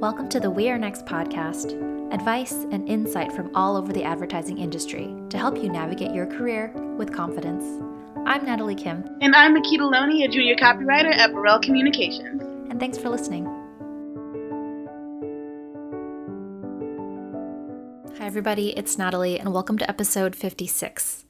Welcome to the We Are Next podcast advice and insight from all over the advertising industry to help you navigate your career with confidence. I'm Natalie Kim. And I'm Makeda Loney, a junior copywriter at Burrell Communications. And thanks for listening. Hi, everybody, it's Natalie, and welcome to episode 56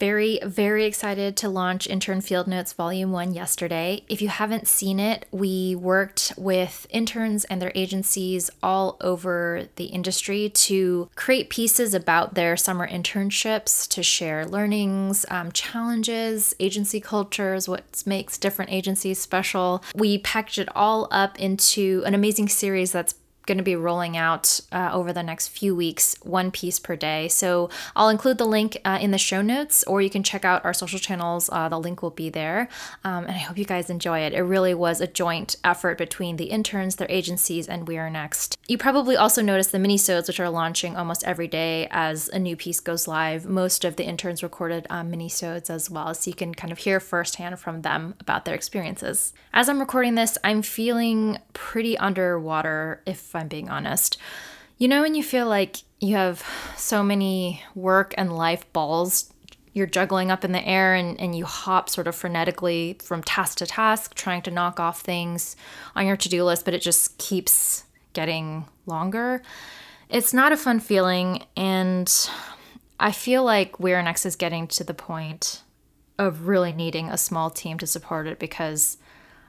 very, very excited to launch Intern Field Notes Volume 1 yesterday. If you haven't seen it, we worked with interns and their agencies all over the industry to create pieces about their summer internships, to share learnings, um, challenges, agency cultures, what makes different agencies special. We packaged it all up into an amazing series that's going to be rolling out uh, over the next few weeks, one piece per day. So I'll include the link uh, in the show notes, or you can check out our social channels. Uh, the link will be there. Um, and I hope you guys enjoy it. It really was a joint effort between the interns, their agencies, and We Are Next. You probably also noticed the minisodes, which are launching almost every day as a new piece goes live. Most of the interns recorded um, minisodes as well, so you can kind of hear firsthand from them about their experiences. As I'm recording this, I'm feeling pretty underwater, if I'm being honest. You know, when you feel like you have so many work and life balls you're juggling up in the air and, and you hop sort of frenetically from task to task, trying to knock off things on your to do list, but it just keeps getting longer. It's not a fun feeling. And I feel like We Are Next is getting to the point of really needing a small team to support it because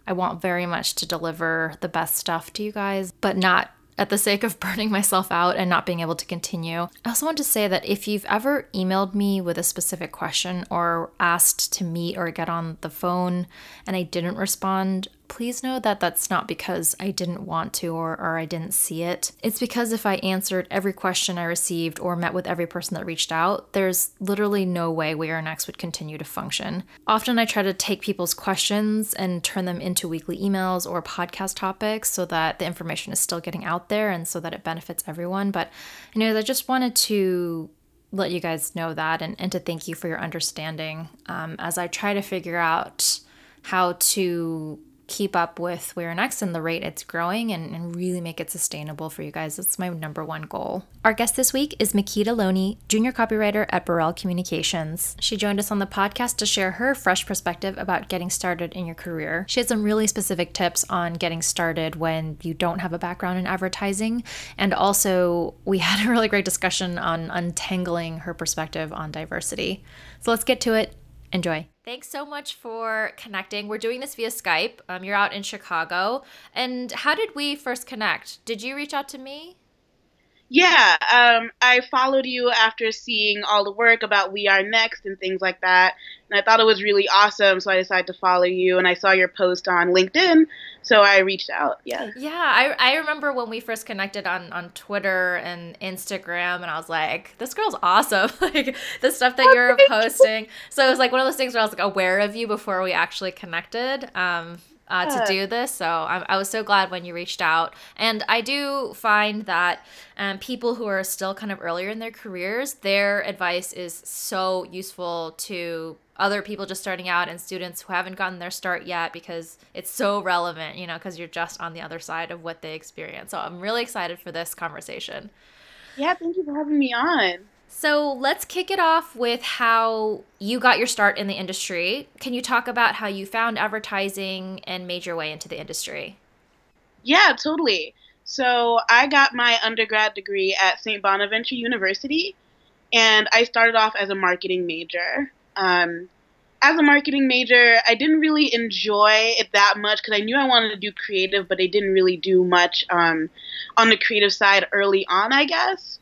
I want very much to deliver the best stuff to you guys, but not at the sake of burning myself out and not being able to continue. I also want to say that if you've ever emailed me with a specific question or asked to meet or get on the phone and I didn't respond, please know that that's not because I didn't want to or, or I didn't see it. It's because if I answered every question I received or met with every person that reached out, there's literally no way We Are Next would continue to function. Often I try to take people's questions and turn them into weekly emails or podcast topics so that the information is still getting out there and so that it benefits everyone. But, know, I just wanted to let you guys know that and, and to thank you for your understanding um, as I try to figure out how to keep up with We Are Next and the rate it's growing and, and really make it sustainable for you guys. That's my number one goal. Our guest this week is Makeda Loney, junior copywriter at Burrell Communications. She joined us on the podcast to share her fresh perspective about getting started in your career. She had some really specific tips on getting started when you don't have a background in advertising. And also, we had a really great discussion on untangling her perspective on diversity. So let's get to it. Enjoy. Thanks so much for connecting. We're doing this via Skype. Um, you're out in Chicago. And how did we first connect? Did you reach out to me? Yeah, um, I followed you after seeing all the work about We Are Next and things like that, and I thought it was really awesome, so I decided to follow you. And I saw your post on LinkedIn, so I reached out. Yeah. Yeah, I, I remember when we first connected on on Twitter and Instagram, and I was like, this girl's awesome. like the stuff that you're posting. So it was like one of those things where I was like aware of you before we actually connected. Um, uh, to do this. So I, I, was so glad when you reached out. And I do find that um, people who are still kind of earlier in their careers, their advice is so useful to other people just starting out and students who haven't gotten their start yet because it's so relevant, you know, because you're just on the other side of what they experience. So I'm really excited for this conversation. Yeah, thank you for having me on. So let's kick it off with how you got your start in the industry. Can you talk about how you found advertising and made your way into the industry? Yeah, totally. So I got my undergrad degree at St. Bonaventure University, and I started off as a marketing major. Um, as a marketing major, I didn't really enjoy it that much because I knew I wanted to do creative, but I didn't really do much um, on the creative side early on, I guess.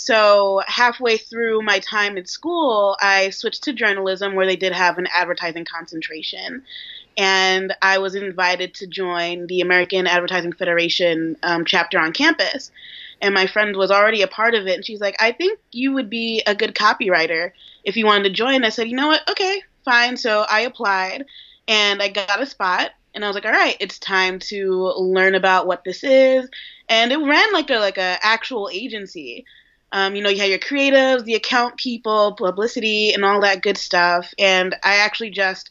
So halfway through my time at school, I switched to journalism where they did have an advertising concentration. And I was invited to join the American Advertising Federation um, chapter on campus. And my friend was already a part of it. And she's like, I think you would be a good copywriter if you wanted to join. I said, you know what? Okay, fine. So I applied and I got a spot. And I was like, all right, it's time to learn about what this is. And it ran like a like a actual agency. Um, you know, you have your creatives, the account people, publicity, and all that good stuff. And I actually just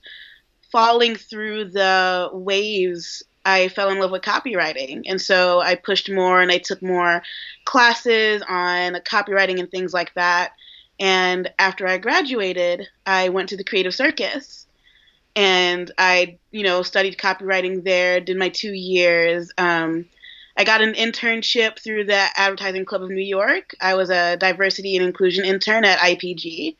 falling through the waves, I fell in love with copywriting. And so I pushed more and I took more classes on copywriting and things like that. And after I graduated, I went to the Creative Circus and I, you know, studied copywriting there, did my two years. Um, I got an internship through the Advertising Club of New York. I was a diversity and inclusion intern at IPG.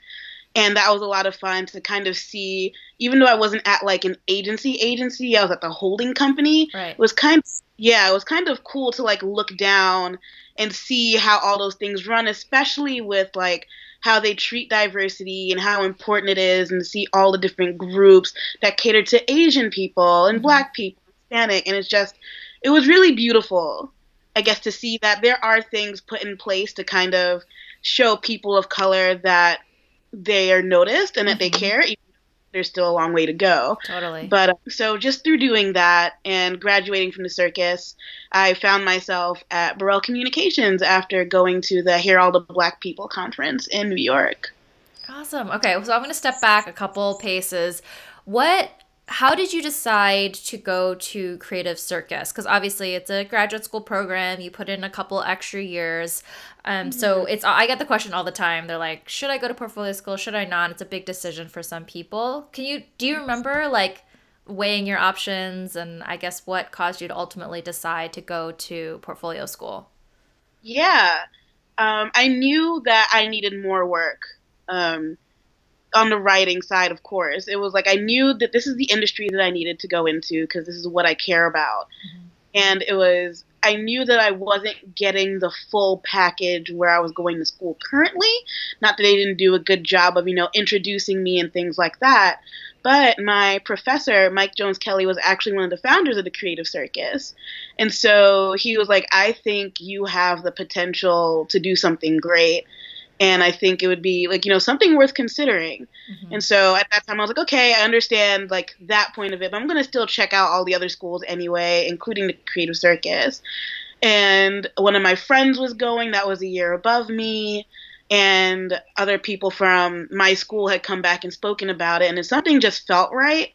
And that was a lot of fun to kind of see, even though I wasn't at like an agency agency, I was at the holding company. Right. It was kind of, yeah, it was kind of cool to like look down and see how all those things run, especially with like how they treat diversity and how important it is, and see all the different groups that cater to Asian people and mm-hmm. Black people, Hispanic, and it's just, it was really beautiful, I guess, to see that there are things put in place to kind of show people of color that they are noticed and that mm-hmm. they care, there's still a long way to go. Totally. But uh, so just through doing that and graduating from the circus, I found myself at Burrell Communications after going to the Hear All the Black People conference in New York. Awesome. Okay, so I'm going to step back a couple paces. What how did you decide to go to creative circus? Because obviously it's a graduate school program you put in a couple extra years. Um, mm-hmm. so it's i get the question all the time. They're like should i go to portfolio school? Should i not? It's a big decision for some people. Can you do you remember like weighing your options and i guess what caused you to ultimately decide to go to portfolio school? Yeah. Um, i knew that i needed more work. Um, on the writing side, of course. It was like I knew that this is the industry that I needed to go into because this is what I care about. Mm-hmm. And it was, I knew that I wasn't getting the full package where I was going to school currently. Not that they didn't do a good job of, you know, introducing me and things like that. But my professor, Mike Jones Kelly, was actually one of the founders of the Creative Circus. And so he was like, I think you have the potential to do something great and I think it would be like you know something worth considering. Mm-hmm. And so at that time I was like, okay, I understand like that point of it, but I'm gonna still check out all the other schools anyway, including the Creative Circus. And one of my friends was going that was a year above me, and other people from my school had come back and spoken about it, and something just felt right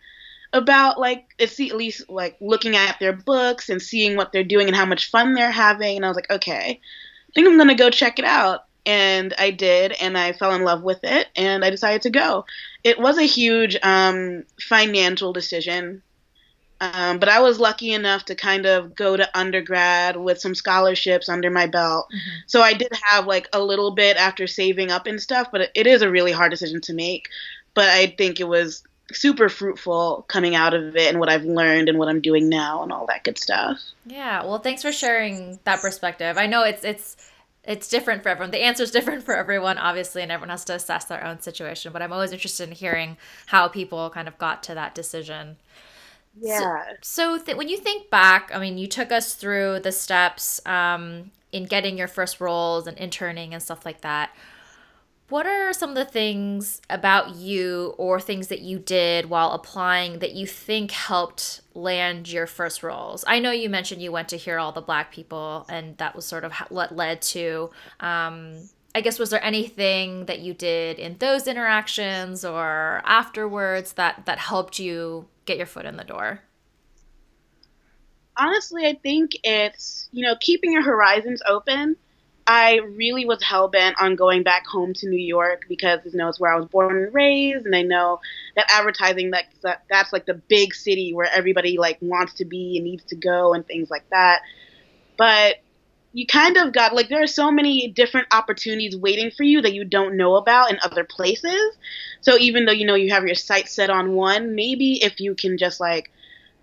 about like it's at least like looking at their books and seeing what they're doing and how much fun they're having, and I was like, okay, I think I'm gonna go check it out and I did, and I fell in love with it, and I decided to go. It was a huge um, financial decision, um, but I was lucky enough to kind of go to undergrad with some scholarships under my belt. Mm-hmm. So I did have like a little bit after saving up and stuff, but it, it is a really hard decision to make. But I think it was super fruitful coming out of it and what I've learned and what I'm doing now and all that good stuff. Yeah, well, thanks for sharing that perspective. I know it's it's it's different for everyone. The answer is different for everyone, obviously, and everyone has to assess their own situation. But I'm always interested in hearing how people kind of got to that decision. Yeah. So, so th- when you think back, I mean, you took us through the steps um, in getting your first roles and interning and stuff like that. What are some of the things about you or things that you did while applying that you think helped land your first roles? I know you mentioned you went to hear all the black people, and that was sort of what led to. Um, I guess was there anything that you did in those interactions or afterwards that that helped you get your foot in the door? Honestly, I think it's you know keeping your horizons open I really was hell bent on going back home to New York because you know it's where I was born and raised, and I know that advertising like that, that's like the big city where everybody like wants to be and needs to go and things like that. But you kind of got like there are so many different opportunities waiting for you that you don't know about in other places. So even though you know you have your sights set on one, maybe if you can just like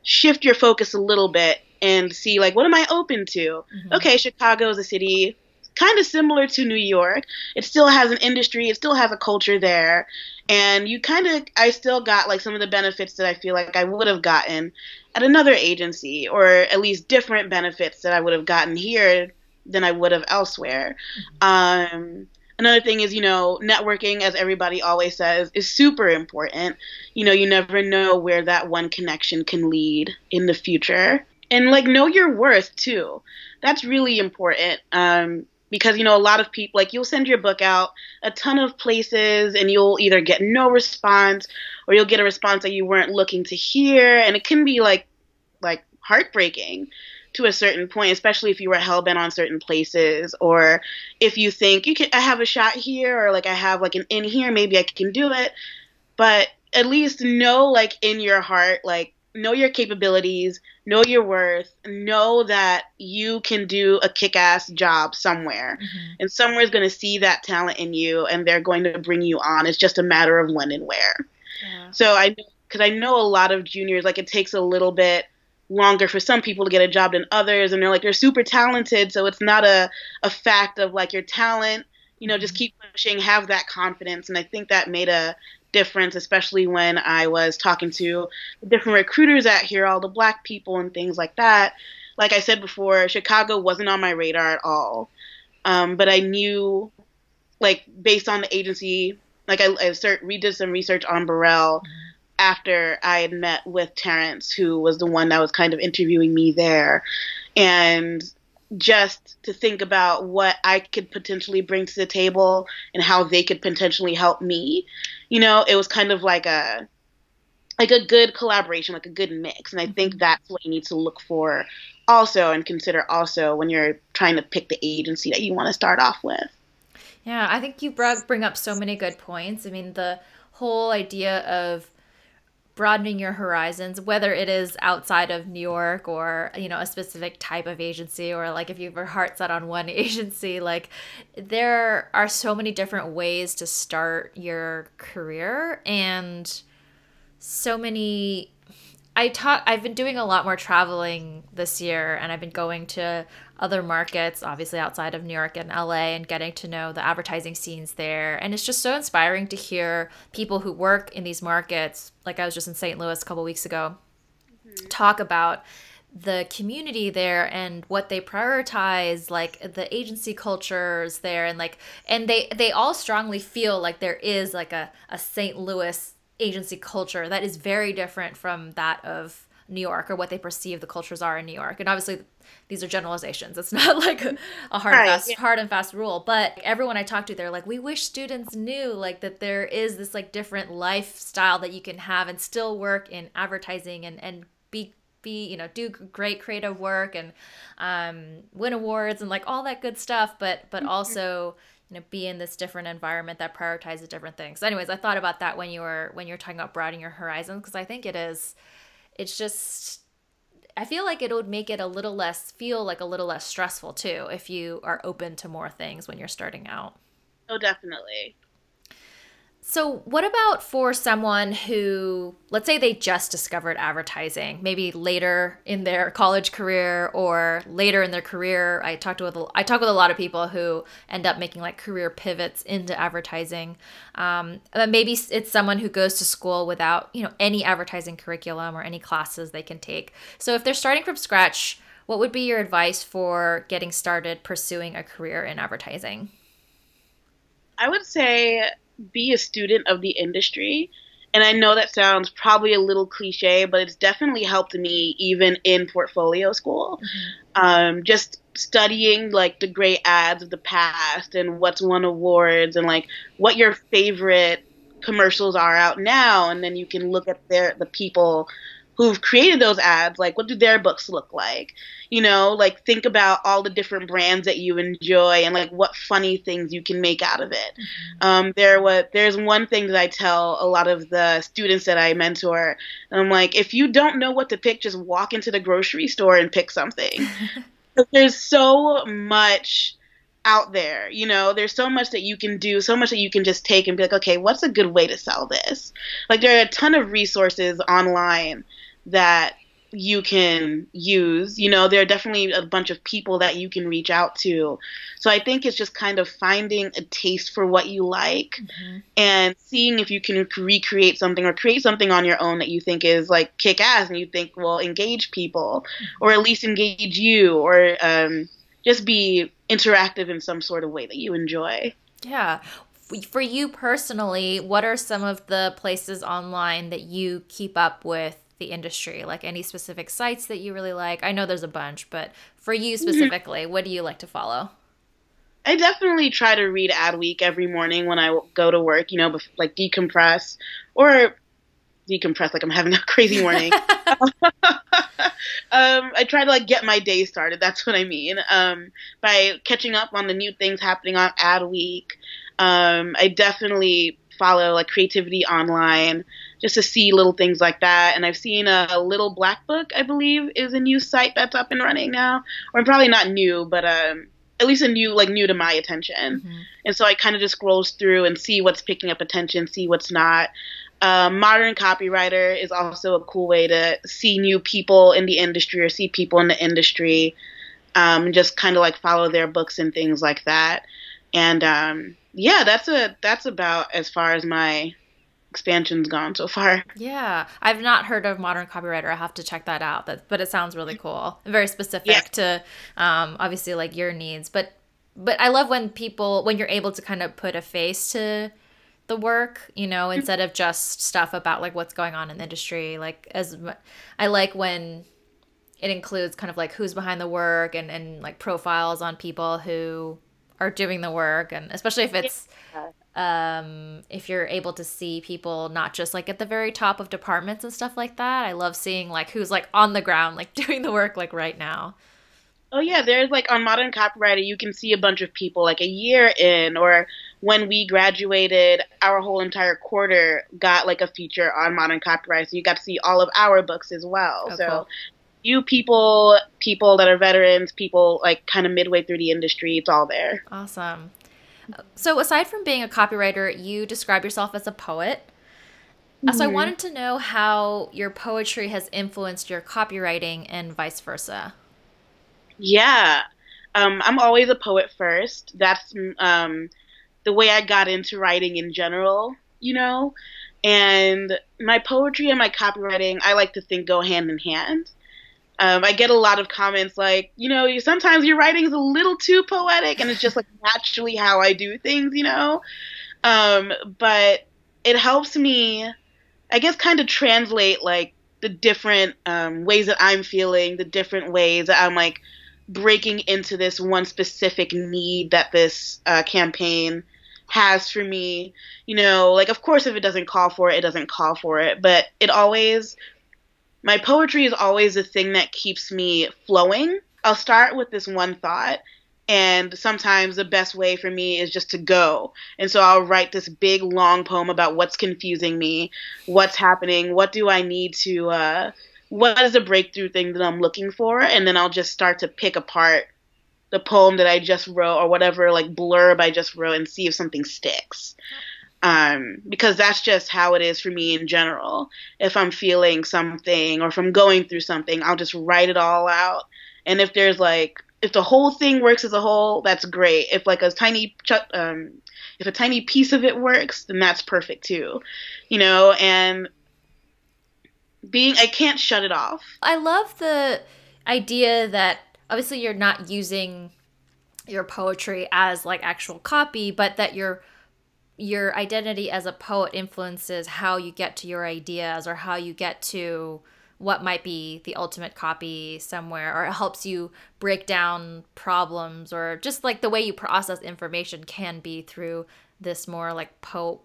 shift your focus a little bit and see like what am I open to? Mm-hmm. Okay, Chicago is a city kind of similar to New York. It still has an industry, it still has a culture there. And you kind of, I still got like some of the benefits that I feel like I would have gotten at another agency, or at least different benefits that I would have gotten here than I would have elsewhere. Um, another thing is, you know, networking, as everybody always says, is super important. You know, you never know where that one connection can lead in the future. And like, know your worth too. That's really important. Um, because you know a lot of people like you'll send your book out a ton of places and you'll either get no response or you'll get a response that you weren't looking to hear and it can be like like heartbreaking to a certain point, especially if you were hell bent on certain places, or if you think you can, I have a shot here, or like I have like an in here, maybe I can do it. But at least know, like in your heart, like know your capabilities, know your worth, know that you can do a kick ass job somewhere. Mm-hmm. And somewhere is going to see that talent in you and they're going to bring you on. It's just a matter of when and where. Yeah. So I, because I know a lot of juniors, like it takes a little bit longer for some people to get a job than others and they're like they're super talented so it's not a, a fact of like your talent you know just mm-hmm. keep pushing have that confidence and i think that made a difference especially when i was talking to different recruiters at here all the black people and things like that like i said before chicago wasn't on my radar at all um, but i knew like based on the agency like i, I cert- redid some research on burrell after I had met with Terrence, who was the one that was kind of interviewing me there, and just to think about what I could potentially bring to the table and how they could potentially help me. You know, it was kind of like a like a good collaboration, like a good mix. And I think mm-hmm. that's what you need to look for also and consider also when you're trying to pick the agency that you want to start off with. Yeah, I think you brought, bring up so many good points. I mean, the whole idea of broadening your horizons whether it is outside of new york or you know a specific type of agency or like if you have your heart set on one agency like there are so many different ways to start your career and so many I talk I've been doing a lot more traveling this year and I've been going to other markets, obviously outside of New York and LA, and getting to know the advertising scenes there. And it's just so inspiring to hear people who work in these markets, like I was just in St. Louis a couple weeks ago, mm-hmm. talk about the community there and what they prioritize like the agency cultures there and like and they they all strongly feel like there is like a, a st louis agency culture that is very different from that of New York or what they perceive the cultures are in New York. And obviously, these are generalizations. It's not like a, a hard right, and fast, yeah. hard and fast rule. But everyone I talk to, they're like, we wish students knew like that there is this like different lifestyle that you can have and still work in advertising and and be be you know do great creative work and um, win awards and like all that good stuff. But but mm-hmm. also you know be in this different environment that prioritizes different things. Anyways i thought about that when you were when you're talking about broadening your horizons because i think it is it's just i feel like it would make it a little less feel like a little less stressful too if you are open to more things when you're starting out. Oh definitely so, what about for someone who, let's say they just discovered advertising, maybe later in their college career or later in their career? I talked with I talk with a lot of people who end up making like career pivots into advertising. Um, but maybe it's someone who goes to school without you know any advertising curriculum or any classes they can take. So, if they're starting from scratch, what would be your advice for getting started pursuing a career in advertising? I would say be a student of the industry. And I know that sounds probably a little cliche, but it's definitely helped me even in portfolio school. Mm-hmm. Um, just studying like the great ads of the past and what's won awards and like what your favorite commercials are out now, and then you can look at their the people who've created those ads like what do their books look like you know like think about all the different brands that you enjoy and like what funny things you can make out of it mm-hmm. um, there was there's one thing that i tell a lot of the students that i mentor and i'm like if you don't know what to pick just walk into the grocery store and pick something there's so much out there. You know, there's so much that you can do, so much that you can just take and be like, okay, what's a good way to sell this? Like, there are a ton of resources online that you can use. You know, there are definitely a bunch of people that you can reach out to. So I think it's just kind of finding a taste for what you like mm-hmm. and seeing if you can recreate something or create something on your own that you think is like kick ass and you think will engage people mm-hmm. or at least engage you or um, just be interactive in some sort of way that you enjoy. Yeah. For you personally, what are some of the places online that you keep up with the industry? Like any specific sites that you really like? I know there's a bunch, but for you mm-hmm. specifically, what do you like to follow? I definitely try to read Adweek every morning when I go to work, you know, like decompress or decompress like I'm having a crazy morning. um, I try to like get my day started. That's what I mean. Um, by catching up on the new things happening on Adweek. Um, I definitely follow like creativity online just to see little things like that. And I've seen a, a, little black book, I believe, is a new site that's up and running now, or probably not new, but um, at least a new like new to my attention. Mm-hmm. And so I kind of just scrolls through and see what's picking up attention, see what's not. Uh, modern copywriter is also a cool way to see new people in the industry or see people in the industry, um, just kind of like follow their books and things like that. And um, yeah, that's a that's about as far as my expansion's gone so far. Yeah, I've not heard of Modern Copywriter. I have to check that out. But but it sounds really cool. Very specific yeah. to um, obviously like your needs. But but I love when people when you're able to kind of put a face to the work, you know, mm-hmm. instead of just stuff about like what's going on in the industry. Like as I like when it includes kind of like who's behind the work and and like profiles on people who are doing the work and especially if it's um if you're able to see people not just like at the very top of departments and stuff like that i love seeing like who's like on the ground like doing the work like right now oh yeah there's like on modern copywriter you can see a bunch of people like a year in or when we graduated our whole entire quarter got like a feature on modern copywriter so you got to see all of our books as well oh, so cool you people, people that are veterans, people like kind of midway through the industry, it's all there. Awesome. So, aside from being a copywriter, you describe yourself as a poet. Mm-hmm. So, I mm-hmm. wanted to know how your poetry has influenced your copywriting and vice versa. Yeah. Um, I'm always a poet first. That's um, the way I got into writing in general, you know? And my poetry and my copywriting, I like to think go hand in hand. Um, I get a lot of comments like, you know, sometimes your writing is a little too poetic, and it's just like naturally how I do things, you know. Um, but it helps me, I guess, kind of translate like the different um, ways that I'm feeling, the different ways that I'm like breaking into this one specific need that this uh, campaign has for me. You know, like of course if it doesn't call for it, it doesn't call for it, but it always my poetry is always the thing that keeps me flowing. I'll start with this one thought, and sometimes the best way for me is just to go. And so I'll write this big long poem about what's confusing me, what's happening, what do I need to, uh, what is the breakthrough thing that I'm looking for, and then I'll just start to pick apart the poem that I just wrote or whatever like blurb I just wrote and see if something sticks um, because that's just how it is for me in general. If I'm feeling something or if I'm going through something, I'll just write it all out. And if there's like, if the whole thing works as a whole, that's great. If like a tiny, um, if a tiny piece of it works, then that's perfect too, you know. And being, I can't shut it off. I love the idea that obviously you're not using your poetry as like actual copy, but that you're your identity as a poet influences how you get to your ideas or how you get to what might be the ultimate copy somewhere or it helps you break down problems or just like the way you process information can be through this more like po-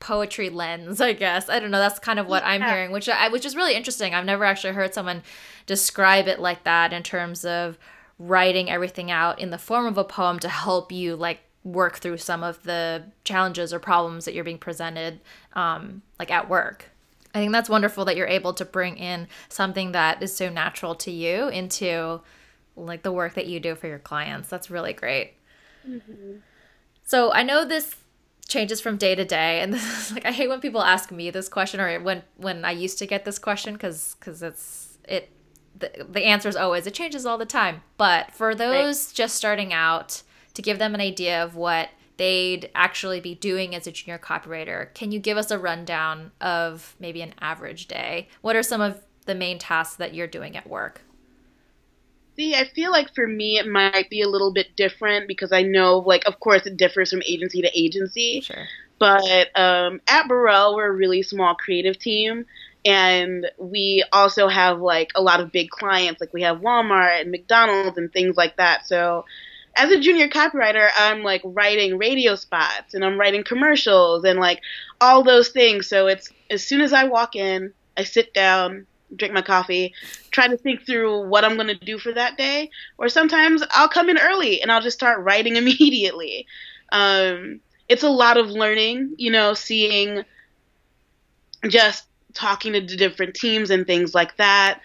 poetry lens i guess i don't know that's kind of what yeah. i'm hearing which i which is really interesting i've never actually heard someone describe it like that in terms of writing everything out in the form of a poem to help you like work through some of the challenges or problems that you're being presented um, like at work i think that's wonderful that you're able to bring in something that is so natural to you into like the work that you do for your clients that's really great mm-hmm. so i know this changes from day to day and this is like i hate when people ask me this question or when when i used to get this question because because it's it the, the answer is always it changes all the time but for those right. just starting out to give them an idea of what they'd actually be doing as a junior copywriter. Can you give us a rundown of maybe an average day? What are some of the main tasks that you're doing at work? See, I feel like for me it might be a little bit different because I know, like, of course, it differs from agency to agency. Sure. But um, at Burrell, we're a really small creative team, and we also have like a lot of big clients. Like we have Walmart and McDonald's and things like that. So as a junior copywriter, I'm like writing radio spots and I'm writing commercials and like all those things. So it's as soon as I walk in, I sit down, drink my coffee, try to think through what I'm going to do for that day. Or sometimes I'll come in early and I'll just start writing immediately. Um, it's a lot of learning, you know, seeing just talking to different teams and things like that.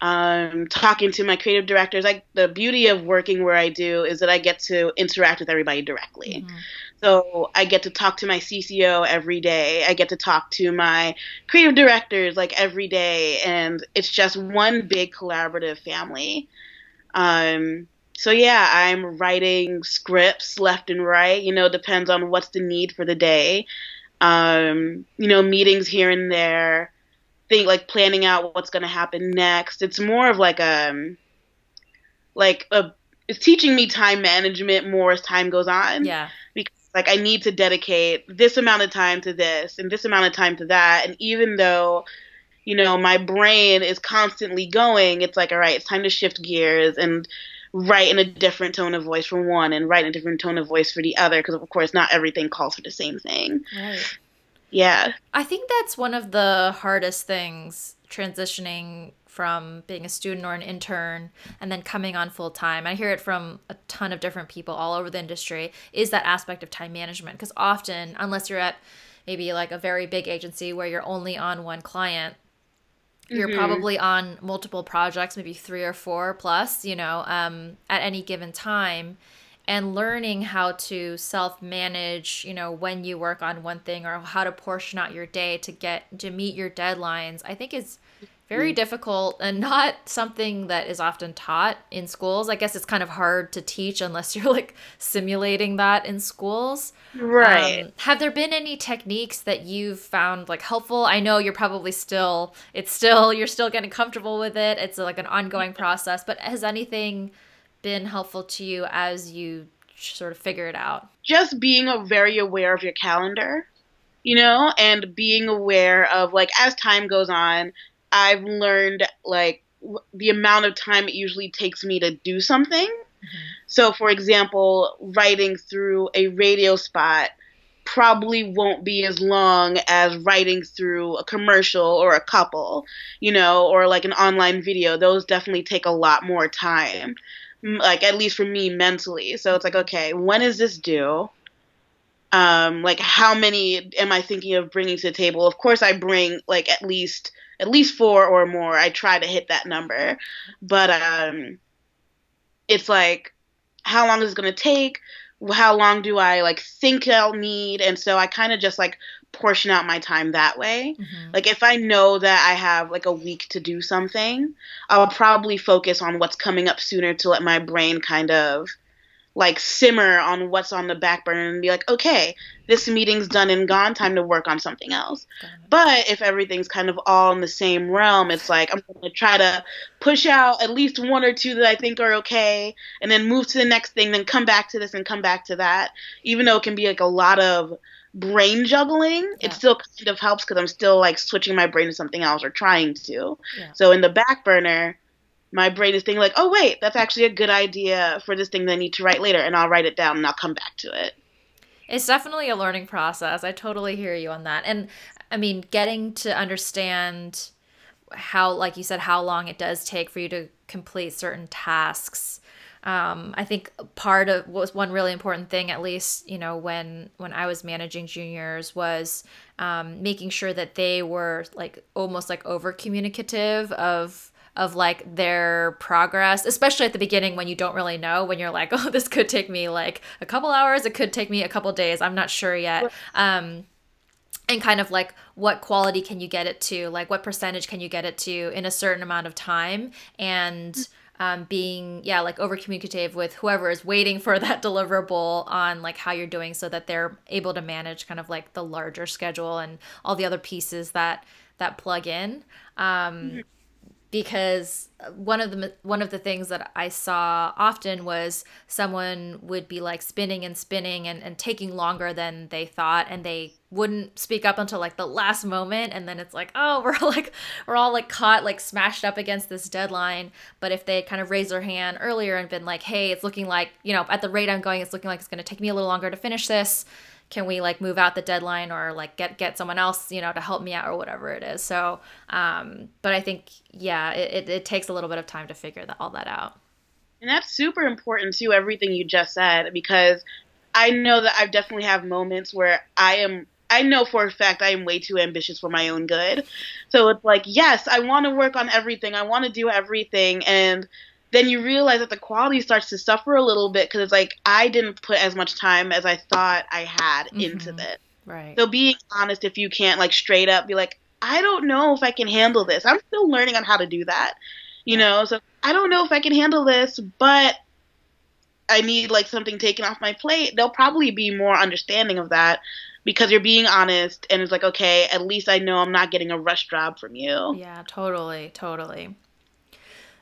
Um, talking to my creative directors. Like the beauty of working where I do is that I get to interact with everybody directly. Mm-hmm. So I get to talk to my CCO every day. I get to talk to my creative directors like every day, and it's just one big collaborative family. Um, so yeah, I'm writing scripts left and right. You know, depends on what's the need for the day. Um, you know, meetings here and there. Think like planning out what's going to happen next. It's more of like a um, like a it's teaching me time management more as time goes on. Yeah. Because like I need to dedicate this amount of time to this and this amount of time to that. And even though, you know, my brain is constantly going, it's like, all right, it's time to shift gears and write in a different tone of voice for one and write in a different tone of voice for the other. Because, of course, not everything calls for the same thing. Right. Yeah. I think that's one of the hardest things transitioning from being a student or an intern and then coming on full time. I hear it from a ton of different people all over the industry is that aspect of time management because often unless you're at maybe like a very big agency where you're only on one client you're mm-hmm. probably on multiple projects maybe three or four plus you know um, at any given time and learning how to self manage you know when you work on one thing or how to portion out your day to get to meet your deadlines i think is very mm. difficult and not something that is often taught in schools. I guess it's kind of hard to teach unless you're like simulating that in schools. Right. Um, have there been any techniques that you've found like helpful? I know you're probably still, it's still, you're still getting comfortable with it. It's like an ongoing process, but has anything been helpful to you as you sort of figure it out? Just being very aware of your calendar you know, and being aware of like as time goes on, I've learned like the amount of time it usually takes me to do something. Mm-hmm. So, for example, writing through a radio spot probably won't be as long as writing through a commercial or a couple, you know, or like an online video. Those definitely take a lot more time, like at least for me mentally. So it's like, okay, when is this due? Um, like how many am I thinking of bringing to the table? Of course, I bring like at least at least four or more. I try to hit that number, but um, it's like how long is it going to take? How long do I like think I'll need? And so I kind of just like portion out my time that way. Mm-hmm. Like if I know that I have like a week to do something, I'll probably focus on what's coming up sooner to let my brain kind of like simmer on what's on the back burner and be like, okay, this meeting's done and gone, time to work on something else. But if everything's kind of all in the same realm, it's like I'm going to try to push out at least one or two that I think are okay and then move to the next thing, then come back to this and come back to that. Even though it can be like a lot of brain juggling, yeah. it still kind of helps because I'm still like switching my brain to something else or trying to. Yeah. So in the back burner, my brain is thinking like, oh wait, that's actually a good idea for this thing that I need to write later, and I'll write it down and I'll come back to it. It's definitely a learning process. I totally hear you on that. And I mean, getting to understand how, like you said, how long it does take for you to complete certain tasks. Um, I think part of what was one really important thing, at least you know when when I was managing juniors, was um, making sure that they were like almost like over communicative of of like their progress, especially at the beginning when you don't really know, when you're like, oh, this could take me like a couple hours, it could take me a couple days, I'm not sure yet. Um, and kind of like what quality can you get it to? Like what percentage can you get it to in a certain amount of time? And um, being yeah like over communicative with whoever is waiting for that deliverable on like how you're doing so that they're able to manage kind of like the larger schedule and all the other pieces that that plug in. Um, mm-hmm because one of the one of the things that I saw often was someone would be like spinning and spinning and, and taking longer than they thought and they wouldn't speak up until like the last moment and then it's like oh we're like we're all like caught like smashed up against this deadline. But if they kind of raised their hand earlier and been like hey it's looking like you know at the rate I'm going it's looking like it's going to take me a little longer to finish this can we like move out the deadline or like get get someone else you know to help me out or whatever it is so um but i think yeah it, it, it takes a little bit of time to figure that all that out and that's super important too everything you just said because i know that i definitely have moments where i am I know for a fact I am way too ambitious for my own good. So it's like, yes, I want to work on everything. I want to do everything. And then you realize that the quality starts to suffer a little bit because it's like I didn't put as much time as I thought I had mm-hmm. into this. Right. So being honest, if you can't like straight up be like, I don't know if I can handle this. I'm still learning on how to do that. You know, so I don't know if I can handle this, but I need like something taken off my plate. They'll probably be more understanding of that because you're being honest and it's like, okay, at least I know I'm not getting a rush job from you. Yeah, totally, totally.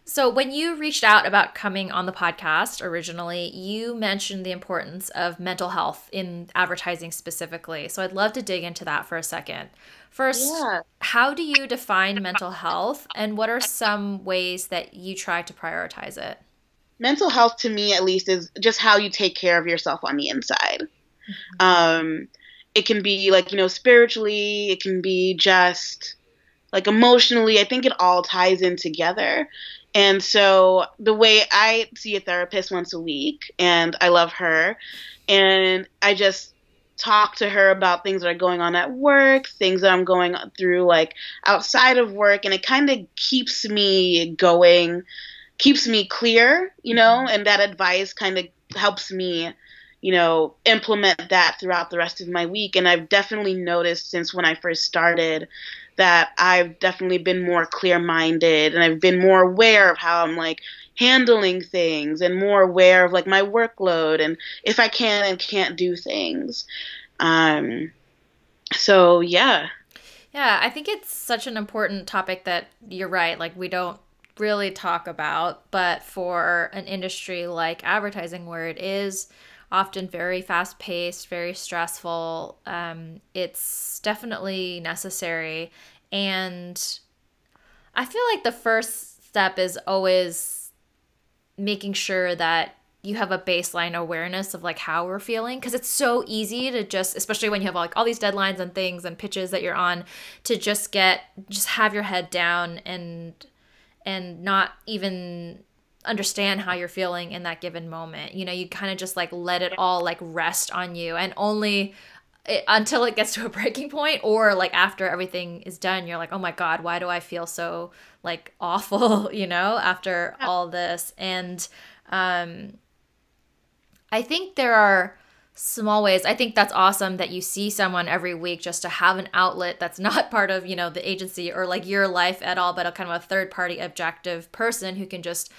So, when you reached out about coming on the podcast originally, you mentioned the importance of mental health in advertising specifically. So, I'd love to dig into that for a second. First, yeah. how do you define mental health, and what are some ways that you try to prioritize it? Mental health, to me at least, is just how you take care of yourself on the inside. Mm-hmm. Um, it can be like, you know, spiritually, it can be just like emotionally. I think it all ties in together. And so the way I see a therapist once a week, and I love her, and I just talk to her about things that are going on at work, things that I'm going through like outside of work, and it kind of keeps me going, keeps me clear, you know, mm-hmm. and that advice kind of helps me you know, implement that throughout the rest of my week. And I've definitely noticed since when I first started that I've definitely been more clear minded and I've been more aware of how I'm like handling things and more aware of like my workload and if I can and can't do things. Um, so yeah. Yeah, I think it's such an important topic that you're right. Like, we don't really talk about, but for an industry like advertising, where it is often very fast paced, very stressful. Um, it's definitely necessary. And I feel like the first step is always making sure that you have a baseline awareness of like how we're feeling because it's so easy to just especially when you have like all these deadlines and things and pitches that you're on to just get just have your head down and and not even understand how you're feeling in that given moment. You know, you kind of just like let it all like rest on you and only it, until it gets to a breaking point or like after everything is done you're like, "Oh my god, why do I feel so like awful, you know, after all this?" And um I think there are small ways. I think that's awesome that you see someone every week just to have an outlet that's not part of, you know, the agency or like your life at all, but a kind of a third party objective person who can just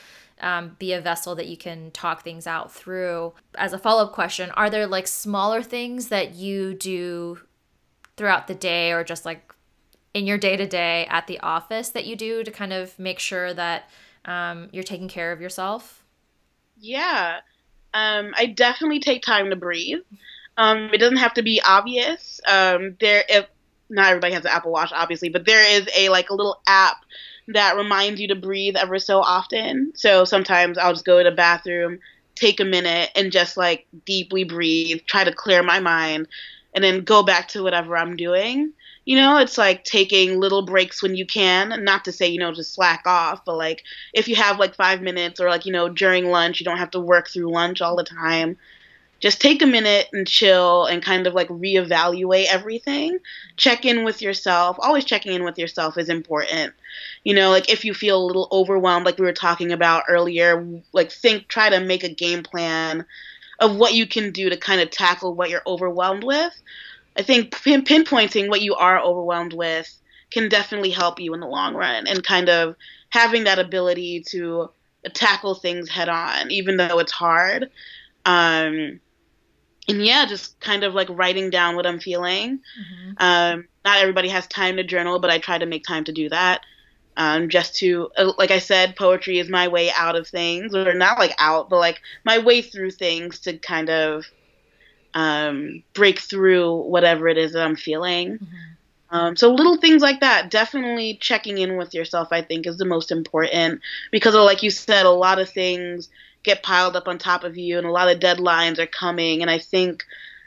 um, be a vessel that you can talk things out through. As a follow up question, are there like smaller things that you do throughout the day or just like in your day to day at the office that you do to kind of make sure that um, you're taking care of yourself? Yeah, um, I definitely take time to breathe. Um, it doesn't have to be obvious. Um, there, if not everybody has an Apple Watch, obviously, but there is a like a little app that reminds you to breathe ever so often. So sometimes I'll just go to the bathroom, take a minute, and just like deeply breathe, try to clear my mind, and then go back to whatever I'm doing. You know, it's like taking little breaks when you can. Not to say, you know, just slack off, but like if you have like five minutes or like, you know, during lunch, you don't have to work through lunch all the time just take a minute and chill and kind of like reevaluate everything. Check in with yourself. Always checking in with yourself is important. You know, like if you feel a little overwhelmed, like we were talking about earlier, like think, try to make a game plan of what you can do to kind of tackle what you're overwhelmed with. I think pin- pinpointing what you are overwhelmed with can definitely help you in the long run and kind of having that ability to tackle things head on, even though it's hard. Um, and yeah, just kind of like writing down what I'm feeling. Mm-hmm. Um, not everybody has time to journal, but I try to make time to do that. Um, just to, uh, like I said, poetry is my way out of things, or not like out, but like my way through things to kind of um, break through whatever it is that I'm feeling. Mm-hmm. Um, so little things like that, definitely checking in with yourself, I think, is the most important because, like you said, a lot of things get piled up on top of you, and a lot of deadlines are coming. And I think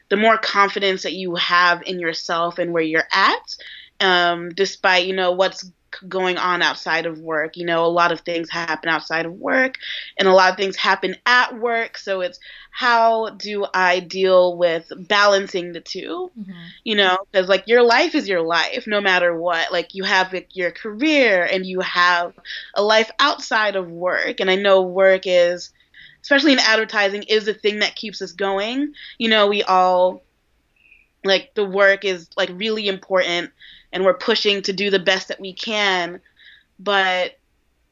the more confidence that you have in yourself and where you're at, um, despite you know what's going on outside of work. You know, a lot of things happen outside of work and a lot of things happen at work. So it's how do I deal with balancing the 2 mm-hmm. You know, because like your life is your life no matter what. Like you have your career and you have a life outside of work. And I know work is, especially in advertising, is the thing that keeps us going. You know, we all like the work is like really important and we're pushing to do the best that we can but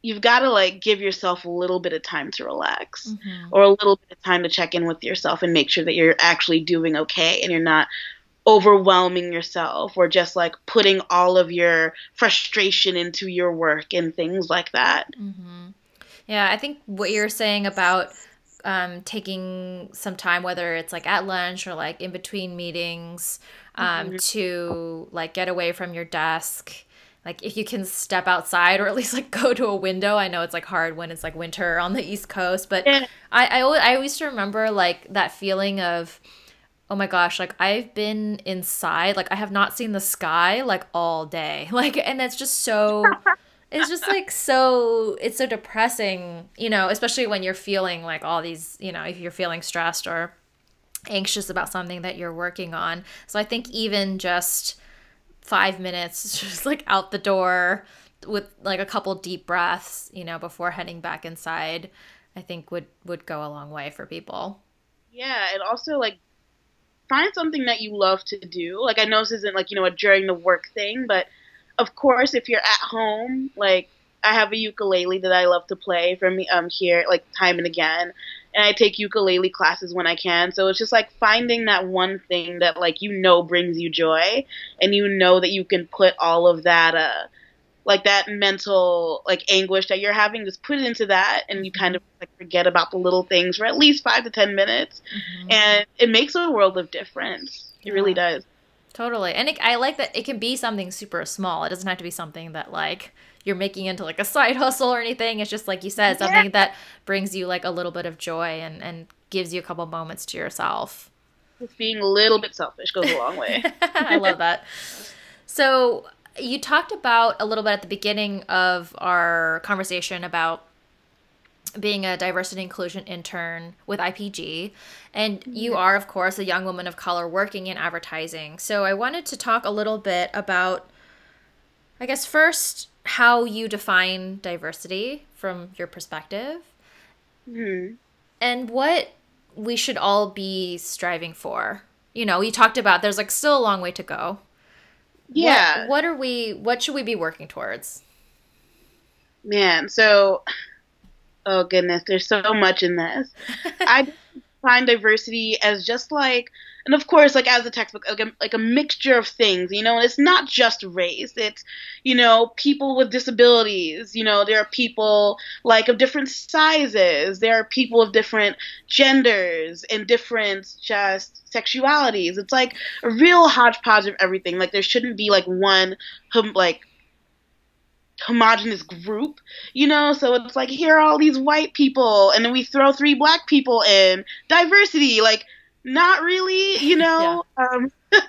you've got to like give yourself a little bit of time to relax mm-hmm. or a little bit of time to check in with yourself and make sure that you're actually doing okay and you're not overwhelming yourself or just like putting all of your frustration into your work and things like that. Mm-hmm. Yeah, I think what you're saying about um, taking some time, whether it's like at lunch or like in between meetings, um, mm-hmm. to like get away from your desk. Like if you can step outside or at least like go to a window. I know it's like hard when it's like winter on the East Coast, but yeah. I, I always, I always remember like that feeling of oh my gosh, like I've been inside, like I have not seen the sky like all day. Like and that's just so it's just like so it's so depressing, you know, especially when you're feeling like all these, you know, if you're feeling stressed or anxious about something that you're working on. So I think even just 5 minutes just like out the door with like a couple deep breaths, you know, before heading back inside, I think would would go a long way for people. Yeah, and also like find something that you love to do. Like I know this isn't like, you know, a during the work thing, but of course, if you're at home, like I have a ukulele that I love to play from um here like time and again, and I take ukulele classes when I can. So it's just like finding that one thing that like you know brings you joy, and you know that you can put all of that uh like that mental like anguish that you're having just put it into that and you kind of like forget about the little things for at least five to ten minutes mm-hmm. and it makes a world of difference it yeah. really does Totally. And it, I like that it can be something super small. It doesn't have to be something that like you're making into like a side hustle or anything. It's just like you said, something yeah. that brings you like a little bit of joy and, and gives you a couple moments to yourself. Just being a little bit selfish goes a long way. I love that. So you talked about a little bit at the beginning of our conversation about being a diversity inclusion intern with IPG. And you are, of course, a young woman of color working in advertising. So I wanted to talk a little bit about, I guess, first, how you define diversity from your perspective. Mm-hmm. And what we should all be striving for. You know, you talked about there's like still a long way to go. Yeah. What, what are we, what should we be working towards? Man, so oh goodness, there's so much in this. I find diversity as just like, and of course, like as a textbook, like a, like a mixture of things, you know, and it's not just race. It's, you know, people with disabilities, you know, there are people like of different sizes, there are people of different genders and different just sexualities. It's like a real hodgepodge of everything. Like there shouldn't be like one, like homogenous group, you know? So it's like, here are all these white people, and then we throw three black people in. Diversity, like, not really, you know? Yeah. Um,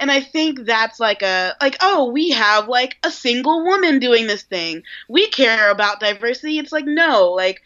and I think that's like a, like, oh, we have like a single woman doing this thing. We care about diversity. It's like, no, like,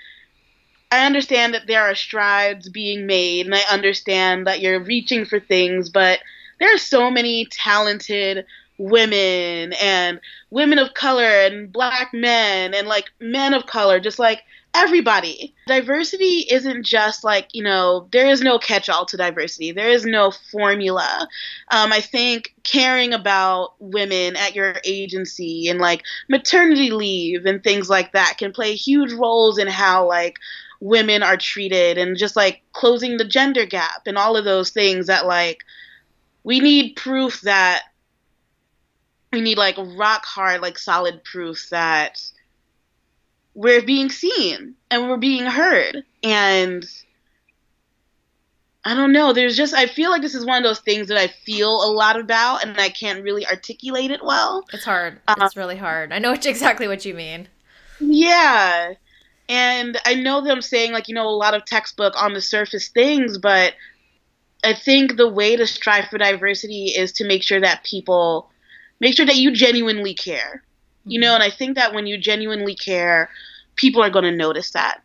I understand that there are strides being made, and I understand that you're reaching for things, but there are so many talented women and women of color and black men and like men of color, just like everybody. Diversity isn't just like, you know, there is no catch all to diversity, there is no formula. Um, I think caring about women at your agency and like maternity leave and things like that can play huge roles in how like women are treated and just like closing the gender gap and all of those things that like we need proof that we need like rock hard, like solid proof that we're being seen and we're being heard. And I don't know. There's just I feel like this is one of those things that I feel a lot about, and I can't really articulate it well. It's hard. Um, it's really hard. I know exactly what you mean. Yeah, and I know that I'm saying like you know a lot of textbook on the surface things, but I think the way to strive for diversity is to make sure that people make sure that you genuinely care. You know, and I think that when you genuinely care, people are going to notice that.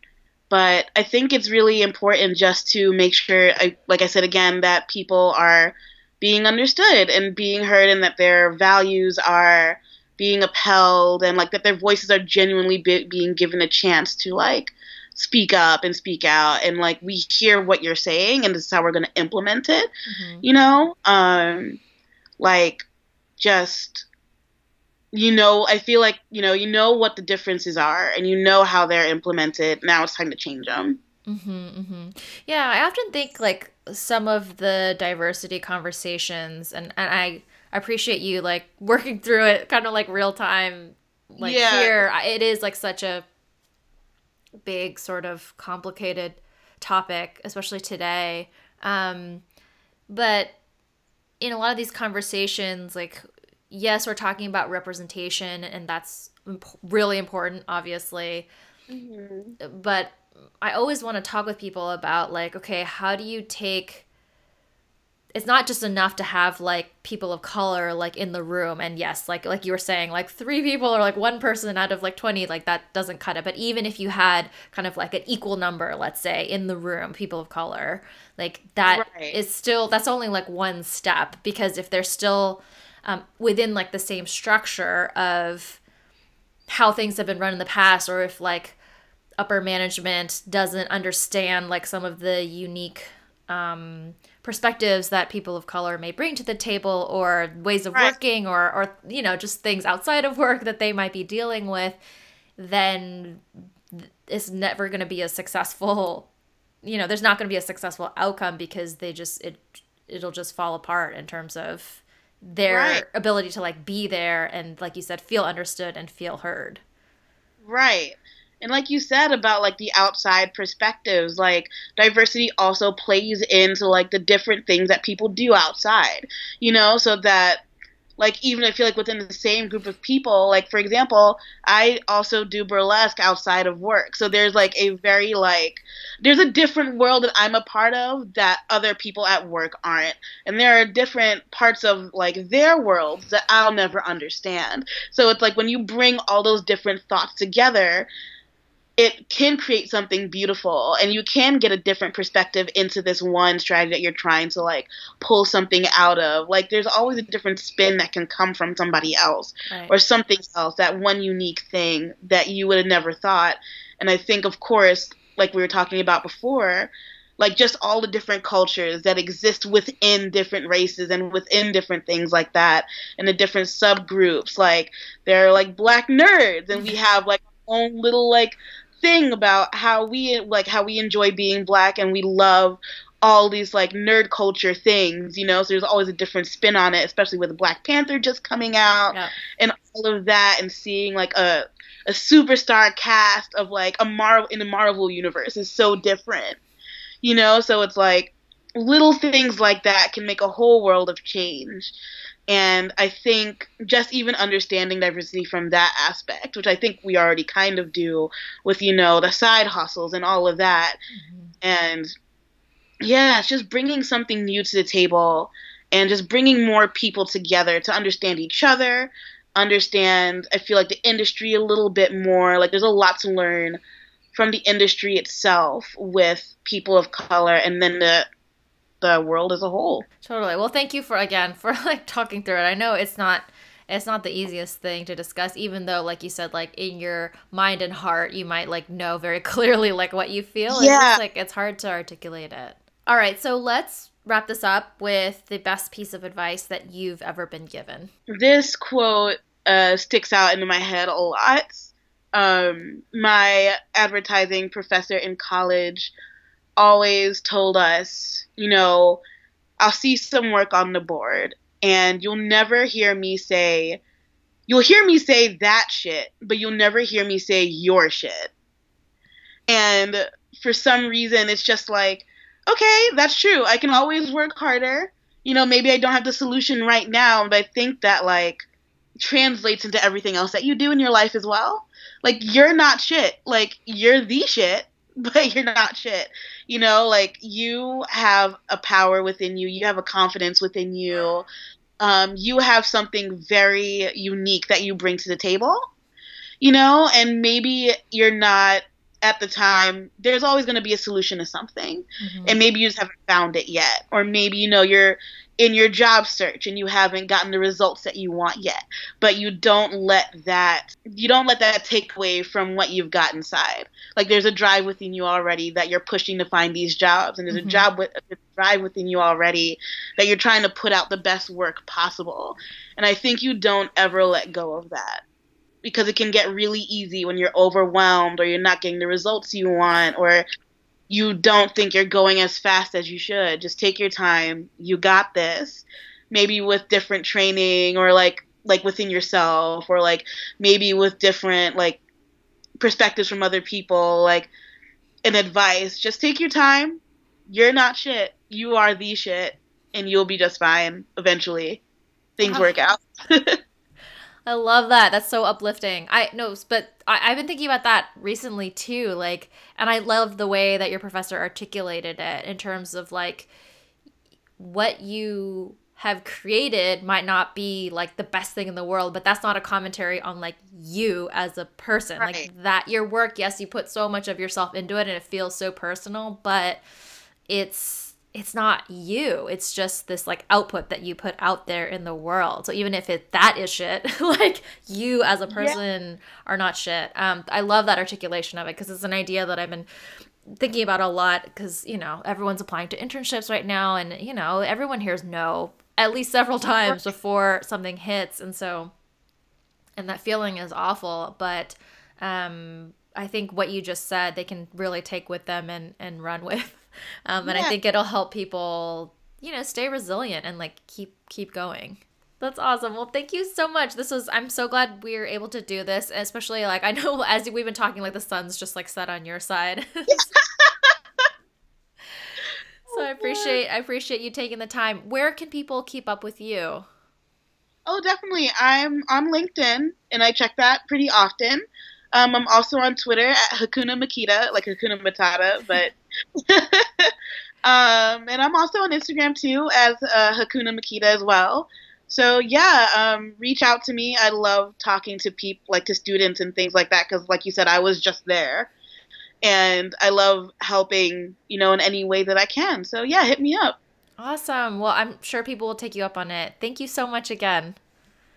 But I think it's really important just to make sure, I, like I said again, that people are being understood and being heard and that their values are being upheld and like that their voices are genuinely be- being given a chance to like speak up and speak out and like we hear what you're saying and this is how we're going to implement it mm-hmm. you know um like just you know i feel like you know you know what the differences are and you know how they're implemented now it's time to change them mm-hmm, mm-hmm. yeah i often think like some of the diversity conversations and, and i appreciate you like working through it kind of like real time like yeah. here it is like such a big sort of complicated topic especially today um but in a lot of these conversations like yes we're talking about representation and that's imp- really important obviously mm-hmm. but i always want to talk with people about like okay how do you take it's not just enough to have like people of color like in the room. And yes like like you were saying like three people or like one person out of like 20 like that doesn't cut it. But even if you had kind of like an equal number let's say in the room people of color like that right. is still that's only like one step. Because if they're still um, within like the same structure of how things have been run in the past or if like upper management doesn't understand like some of the unique um, perspectives that people of color may bring to the table or ways of right. working or or you know just things outside of work that they might be dealing with then it's never going to be a successful you know there's not going to be a successful outcome because they just it it'll just fall apart in terms of their right. ability to like be there and like you said feel understood and feel heard right and like you said about like the outside perspectives like diversity also plays into like the different things that people do outside you know so that like even I feel like within the same group of people, like for example, I also do burlesque outside of work. So there's like a very like there's a different world that I'm a part of that other people at work aren't. And there are different parts of like their worlds that I'll never understand. So it's like when you bring all those different thoughts together, it can create something beautiful and you can get a different perspective into this one strategy that you're trying to like pull something out of. Like there's always a different spin that can come from somebody else right. or something else that one unique thing that you would have never thought. And i think of course like we were talking about before like just all the different cultures that exist within different races and within different things like that and the different subgroups. Like there are like black nerds and we mm-hmm. have like our own little like thing about how we like how we enjoy being black and we love all these like nerd culture things, you know. So there's always a different spin on it, especially with Black Panther just coming out yeah. and all of that, and seeing like a a superstar cast of like a Marvel in the Marvel universe is so different, you know. So it's like little things like that can make a whole world of change. And I think just even understanding diversity from that aspect, which I think we already kind of do with, you know, the side hustles and all of that. Mm-hmm. And yeah, it's just bringing something new to the table and just bringing more people together to understand each other, understand, I feel like, the industry a little bit more. Like, there's a lot to learn from the industry itself with people of color and then the the world as a whole. Totally. Well, thank you for again for like talking through it. I know it's not it's not the easiest thing to discuss even though like you said like in your mind and heart you might like know very clearly like what you feel. Yeah. It's just, like it's hard to articulate it. All right, so let's wrap this up with the best piece of advice that you've ever been given. This quote uh, sticks out into my head a lot. Um, my advertising professor in college always told us, you know, I'll see some work on the board and you'll never hear me say, you'll hear me say that shit, but you'll never hear me say your shit. And for some reason, it's just like, okay, that's true. I can always work harder. You know, maybe I don't have the solution right now, but I think that, like, translates into everything else that you do in your life as well. Like, you're not shit. Like, you're the shit but you're not shit. You know, like you have a power within you, you have a confidence within you. Um, you have something very unique that you bring to the table, you know, and maybe you're not at the time there's always going to be a solution to something mm-hmm. and maybe you just haven't found it yet or maybe you know you're in your job search and you haven't gotten the results that you want yet. But you don't let that you don't let that take away from what you've got inside. Like there's a drive within you already that you're pushing to find these jobs and there's mm-hmm. a job with a drive within you already that you're trying to put out the best work possible. And i think you don't ever let go of that because it can get really easy when you're overwhelmed or you're not getting the results you want or you don't think you're going as fast as you should. Just take your time. You got this. Maybe with different training or like like within yourself or like maybe with different like perspectives from other people like and advice. Just take your time. You're not shit. You are the shit and you'll be just fine eventually. Things oh. work out. I love that. That's so uplifting. I know, but I, have been thinking about that recently too. Like, and I love the way that your professor articulated it in terms of like what you have created might not be like the best thing in the world, but that's not a commentary on like you as a person. Right. Like that your work, yes, you put so much of yourself into it and it feels so personal, but it's it's not you. It's just this like output that you put out there in the world. So even if it that is shit like you as a person yeah. are not shit. Um i love that articulation of it because it's an idea that i've been thinking about a lot because you know everyone's applying to internships right now and you know everyone hears no at least several times before something hits. And so and that feeling is awful. But um i think what you just said they can really take with them and and run with um, and yeah. I think it'll help people, you know, stay resilient and like keep keep going. That's awesome. Well, thank you so much. This was I'm so glad we are able to do this, especially like I know as we've been talking like the sun's just like set on your side. so I appreciate I appreciate you taking the time. Where can people keep up with you? Oh, definitely. I'm on LinkedIn and I check that pretty often. Um, I'm also on Twitter at Hakuna Makeda, like Hakuna Matata, but. um, and I'm also on Instagram too as uh, Hakuna Makeda as well. So yeah, um, reach out to me. I love talking to people, like to students and things like that, because like you said, I was just there, and I love helping, you know, in any way that I can. So yeah, hit me up. Awesome. Well, I'm sure people will take you up on it. Thank you so much again.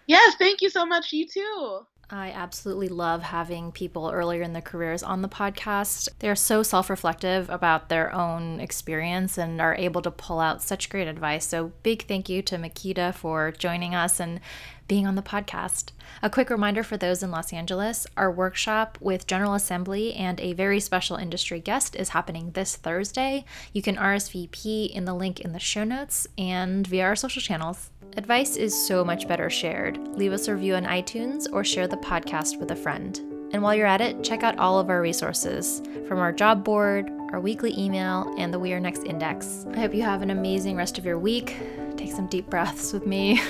Yes, thank you so much. You too. I absolutely love having people earlier in their careers on the podcast. They're so self reflective about their own experience and are able to pull out such great advice. So, big thank you to Makeda for joining us and being on the podcast. A quick reminder for those in Los Angeles our workshop with General Assembly and a very special industry guest is happening this Thursday. You can RSVP in the link in the show notes and via our social channels. Advice is so much better shared. Leave us a review on iTunes or share the podcast with a friend. And while you're at it, check out all of our resources from our job board, our weekly email, and the We Are Next Index. I hope you have an amazing rest of your week. Take some deep breaths with me.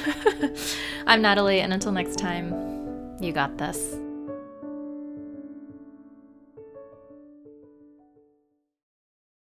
I'm Natalie, and until next time, you got this.